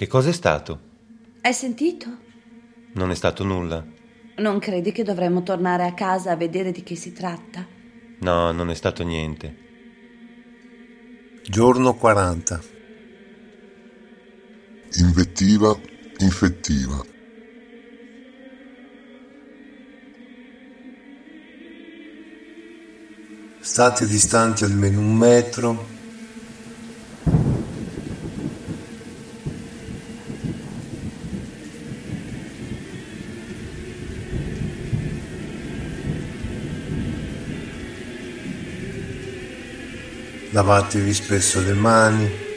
Che cosa è stato? Hai sentito? Non è stato nulla. Non credi che dovremmo tornare a casa a vedere di che si tratta? No, non è stato niente. Giorno 40. Invettiva infettiva. State distanti almeno un metro. Lavatevi spesso le mani.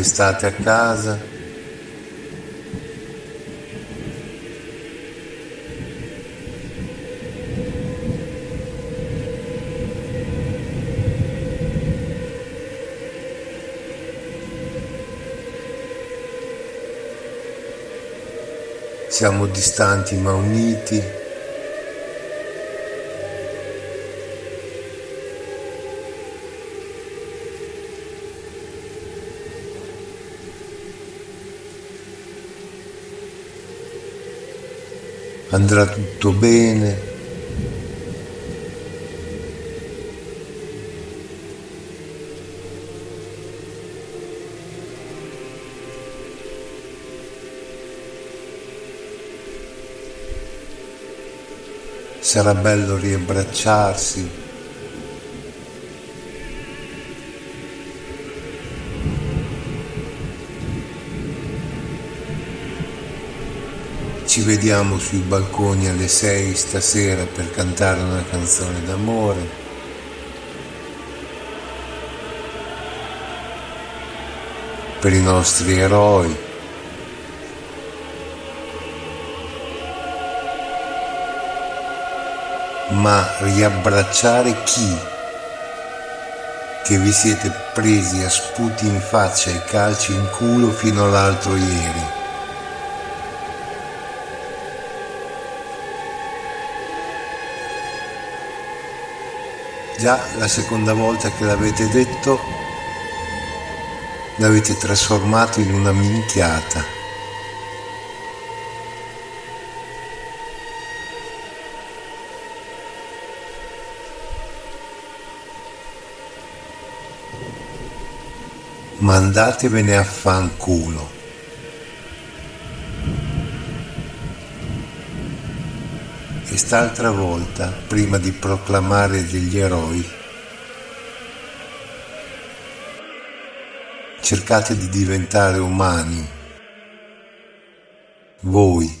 restate a casa. Siamo distanti ma uniti. andrà tutto bene. Sarà bello riabbracciarsi. Ci vediamo sui balconi alle 6 stasera per cantare una canzone d'amore. Per i nostri eroi. Ma riabbracciare chi? Che vi siete presi a sputi in faccia e calci in culo fino all'altro ieri. Già la seconda volta che l'avete detto l'avete trasformato in una minchiata. Ma andatevene a fanculo. quest'altra volta, prima di proclamare degli eroi, cercate di diventare umani, voi.